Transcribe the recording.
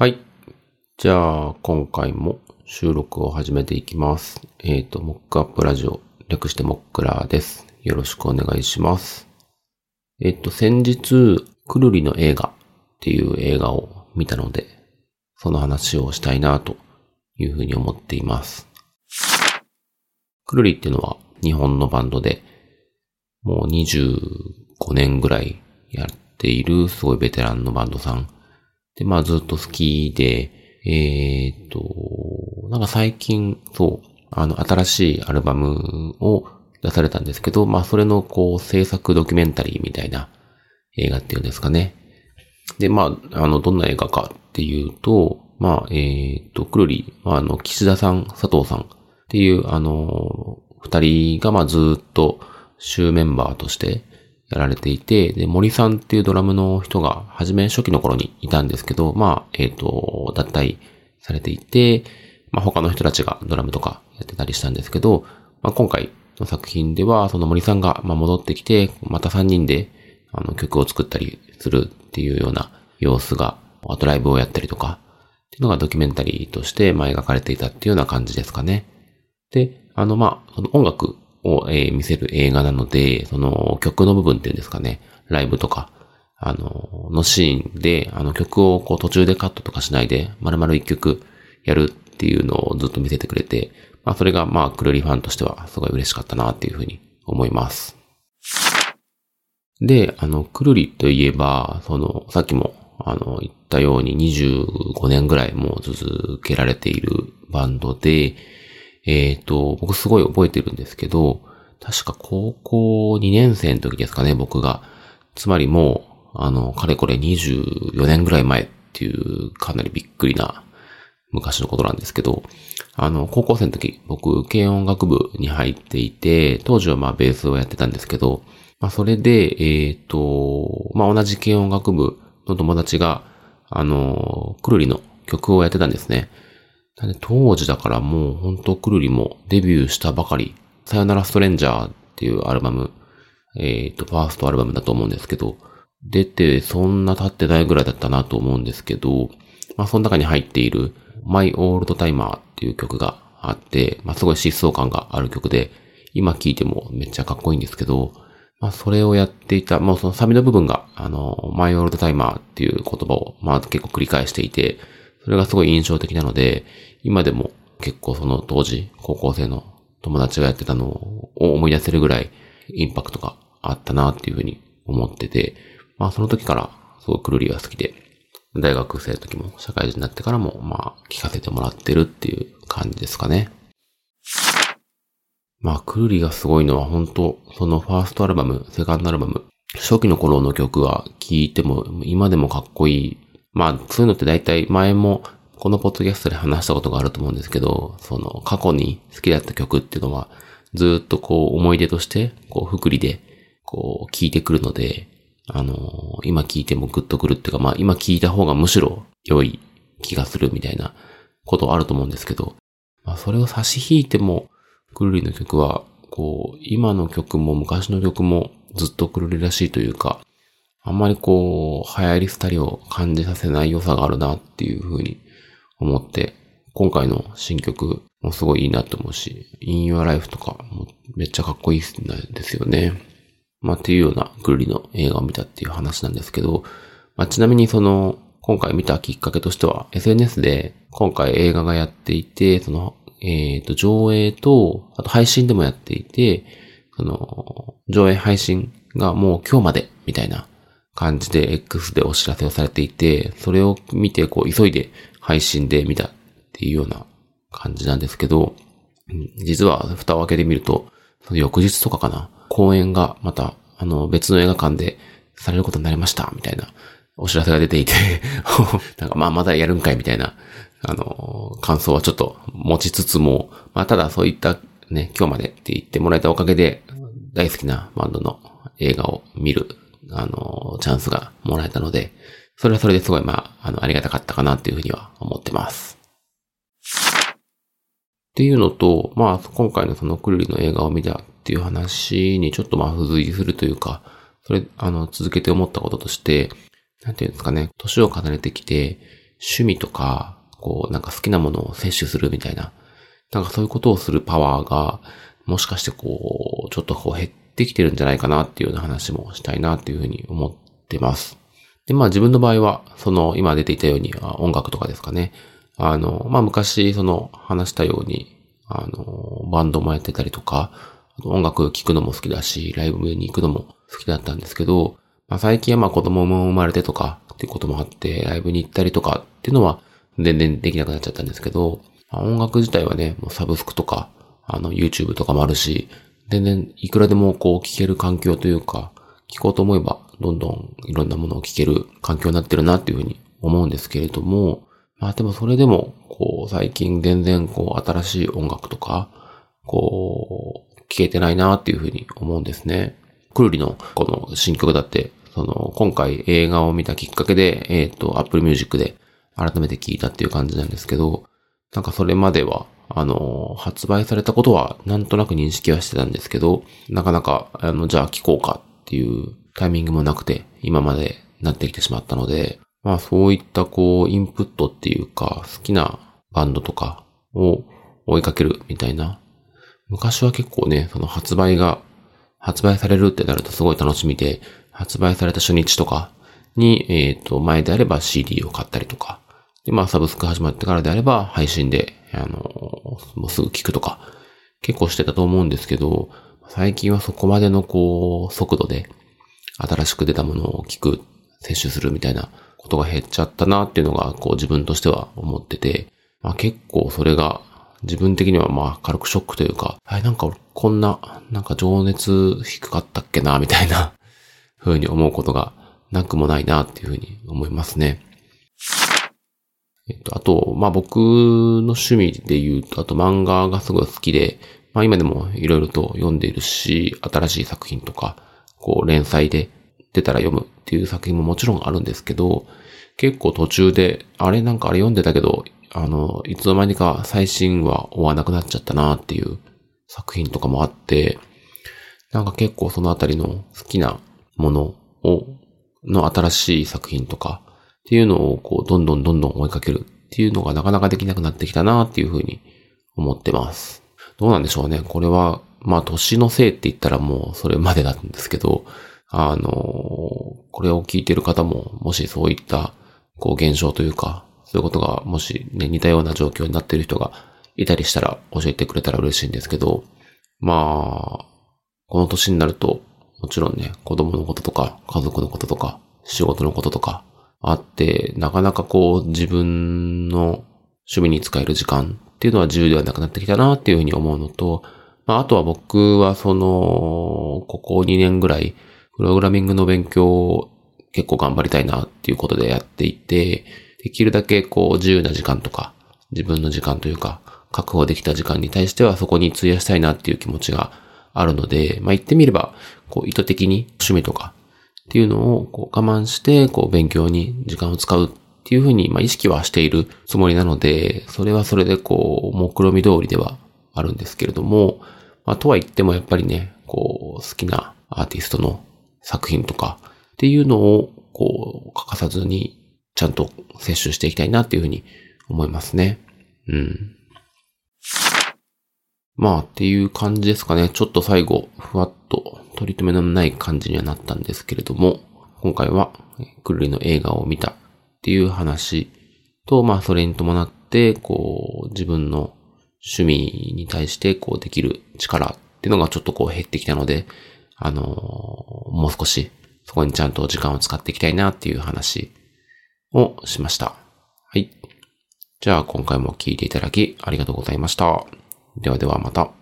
はい。じゃあ、今回も収録を始めていきます。えっ、と、モックアップラジオ、略してモックラーです。よろしくお願いします。えっ、と、先日、くるりの映画っていう映画を見たので、その話をしたいなというふうに思っています。くるりっていうのは日本のバンドで、もう25年ぐらいやっているすごいベテランのバンドさん。で、まあずっと好きで、えーっと、なんか最近、そう、あの、新しいアルバムを出されたんですけど、まあそれのこう制作ドキュメンタリーみたいな映画っていうんですかね。で、まあ、あの、どんな映画かっていうと、まあ、えーっと、くるり、あ、あの、岸田さん、佐藤さんっていう、あの、二人がまあずっと週メンバーとしてやられていて、で、森さんっていうドラムの人が、初め初期の頃にいたんですけど、まあ、えっ、と、脱退されていて、まあ他の人たちがドラムとかやってたりしたんですけど、まあ今回の作品では、その森さんがまあ戻ってきて、また3人であの曲を作ったりするっていうような様子が、あとライブをやったりとか、っていうのがドキュメンタリーとしてまあ描かれていたっていうような感じですかね。で、あのまあ、その音楽を、えー見せる映画なので、その曲の部分っていうんですかね、ライブとか、あの、のシーンで、あの曲をこう途中でカットとかしないで、丸々一曲やるっていうのをずっと見せてくれて、まあそれがまあクルリファンとしてはすごい嬉しかったなっていうふうに思います。で、あの、くるりといえば、その、さっきも、あの、言ったように25年ぐらいもう続けられているバンドで、えっ、と、僕すごい覚えてるんですけど、確か高校2年生の時ですかね、僕が。つまりもう、あの、かれこれ24年ぐらい前っていう、かなりびっくりな昔のことなんですけど、あの、高校生の時、僕、軽音楽部に入っていて、当時はまあベースをやってたんですけど、まあそれで、えっ、と、まあ同じ軽音楽部の友達が、あの、くるりの曲をやってたんですね。当時だからもう本当くるりもデビューしたばかり、さよならストレンジャーっていうアルバム、えっ、と、ファーストアルバムだと思うんですけど、出てそんな経ってないぐらいだったなと思うんですけど、まあその中に入っている My Old Timer っていう曲があって、まあすごい疾走感がある曲で、今聴いてもめっちゃかっこいいんですけど、まあそれをやっていた、まあそのサビの部分が、あの、My Old Timer っていう言葉をまあ結構繰り返していて、それがすごい印象的なので、今でも結構その当時、高校生の友達がやってたのを思い出せるぐらいインパクトがあったなっていうふうに思ってて、まあその時からすごいくるりが好きで、大学生の時も社会人になってからもまあ聞かせてもらってるっていう感じですかね。まあくるりがすごいのは本当そのファーストアルバム、セカンドアルバム、初期の頃の曲は聴いても今でもかっこいい。まあそういうのって大体前もこのポッドキャストで話したことがあると思うんですけど、その過去に好きだった曲っていうのはずっとこう思い出として、こう福利でこう聴いてくるので、あのー今聴いてもグッとくるっていうか、まあ今聴いた方がむしろ良い気がするみたいなことあると思うんですけど、まあそれを差し引いても、くるりの曲は、こう、今の曲も昔の曲もずっとくるりらしいというか、あんまりこう、流行り廃りを感じさせない良さがあるなっていうふうに思って、今回の新曲もすごいいいなと思うし、In Your Life とかもめっちゃかっこいいんですよね。まあっていうようなくるりの映画を見たっていう話なんですけど、まあちなみにその、今回見たきっかけとしては、SNS で今回映画がやっていて、その、えっ、と、上映と、あと配信でもやっていて、その、上映配信がもう今日まで、みたいな感じで X でお知らせをされていて、それを見て、こう、急いで配信で見たっていうような感じなんですけど、実は蓋を開けてみると、その翌日とかかな、公演がまた、あの、別の映画館でされることになりました、みたいなお知らせが出ていて、なんかまあまだやるんかいみたいな、あの、感想はちょっと持ちつつも、まあただそういったね、今日までって言ってもらえたおかげで、大好きなバンドの映画を見る、あの、チャンスがもらえたので、それはそれですごいまあ、あの、ありがたかったかなっていうふうには思ってます。っていうのと、まあ、今回のそのクルリの映画を見たっていう話にちょっとまあ付随するというか、それ、あの、続けて思ったこととして、なんていうんですかね、年を重ねてきて、趣味とか、こう、なんか好きなものを摂取するみたいな、なんかそういうことをするパワーが、もしかしてこう、ちょっとこう減ってきてるんじゃないかなっていうような話もしたいなっていうふうに思ってます。で、まあ自分の場合は、その今出ていたように音楽とかですかね。あの、まあ昔その話したように、あの、バンドもやってたりとか、音楽聴くのも好きだし、ライブに行くのも好きだったんですけど、まあ最近はまあ子供も生まれてとかっていうこともあって、ライブに行ったりとかっていうのは全然できなくなっちゃったんですけど、音楽自体はね、もうサブスクとか、あの YouTube とかもあるし、全然いくらでもこう聴ける環境というか、聴こうと思えばどんどんいろんなものを聴ける環境になってるなっていうふうに思うんですけれども、まあでもそれでも、こう最近全然こう新しい音楽とか、こう、聴けてないなっていうふうに思うんですね。くるりのこの新曲だって、その今回映画を見たきっかけで、えっ、ー、と、Apple Music で改めて聴いたっていう感じなんですけど、なんかそれまでは、あの、発売されたことはなんとなく認識はしてたんですけど、なかなか、あの、じゃあ聴こうかっていうタイミングもなくて、今までなってきてしまったので、まあそういったこう、インプットっていうか、好きなバンドとかを追いかけるみたいな。昔は結構ね、その発売が、発売されるってなるとすごい楽しみで、発売された初日とかに、えっ、ー、と、前であれば CD を買ったりとか、で、まあサブスク始まってからであれば配信で、あの、もうすぐ聞くとか、結構してたと思うんですけど、最近はそこまでのこう、速度で、新しく出たものを聞く、摂取するみたいなことが減っちゃったなっていうのが、こう自分としては思ってて、まあ結構それが自分的にはまあ軽くショックというか、はい、なんかこんな、なんか情熱低かったっけな、みたいな風に思うことがなくもないなっていう風に思いますね。えっと、あと、まあ僕の趣味で言うと、あと漫画がすごい好きで、まあ今でもいろいろと読んでいるし、新しい作品とか、こう連載で出たら読むっていう作品ももちろんあるんですけど、結構途中で、あれなんかあれ読んでたけど、あの、いつの間にか最新話終わなくなっちゃったなっていう作品とかもあって、なんか結構そのあたりの好きなものを、の新しい作品とかっていうのをこうどんどんどんどん追いかけるっていうのがなかなかできなくなってきたなっていうふうに思ってます。どうなんでしょうね。これはまあ年のせいって言ったらもうそれまでなんですけど、あの、これを聞いてる方も、もしそういった、こう現象というか、そういうことが、もしね、似たような状況になっている人がいたりしたら教えてくれたら嬉しいんですけど、まあ、この年になると、もちろんね、子供のこととか、家族のこととか、仕事のこととか、あって、なかなかこう、自分の趣味に使える時間っていうのは自由ではなくなってきたなっていうふうに思うのと、まあ、あとは僕はその、ここ2年ぐらい、プログラミングの勉強を結構頑張りたいなっていうことでやっていて、できるだけこう自由な時間とか、自分の時間というか、確保できた時間に対してはそこに費やしたいなっていう気持ちがあるので、まあ言ってみれば、こう意図的に趣味とかっていうのをこう我慢して、こう勉強に時間を使うっていうふうに、まあ意識はしているつもりなので、それはそれでこう、目論見通りではあるんですけれども、まあ、とは言ってもやっぱりね、こう、好きなアーティストの作品とかっていうのを、こう、欠かさずにちゃんと摂取していきたいなっていうふうに思いますね。うん。まあっていう感じですかね。ちょっと最後、ふわっと取り留めのない感じにはなったんですけれども、今回は、くるりの映画を見たっていう話と、まあそれに伴って、こう、自分の趣味に対してこうできる力っていうのがちょっとこう減ってきたので、あのー、もう少しそこにちゃんと時間を使っていきたいなっていう話をしました。はい。じゃあ今回も聞いていただきありがとうございました。ではではまた。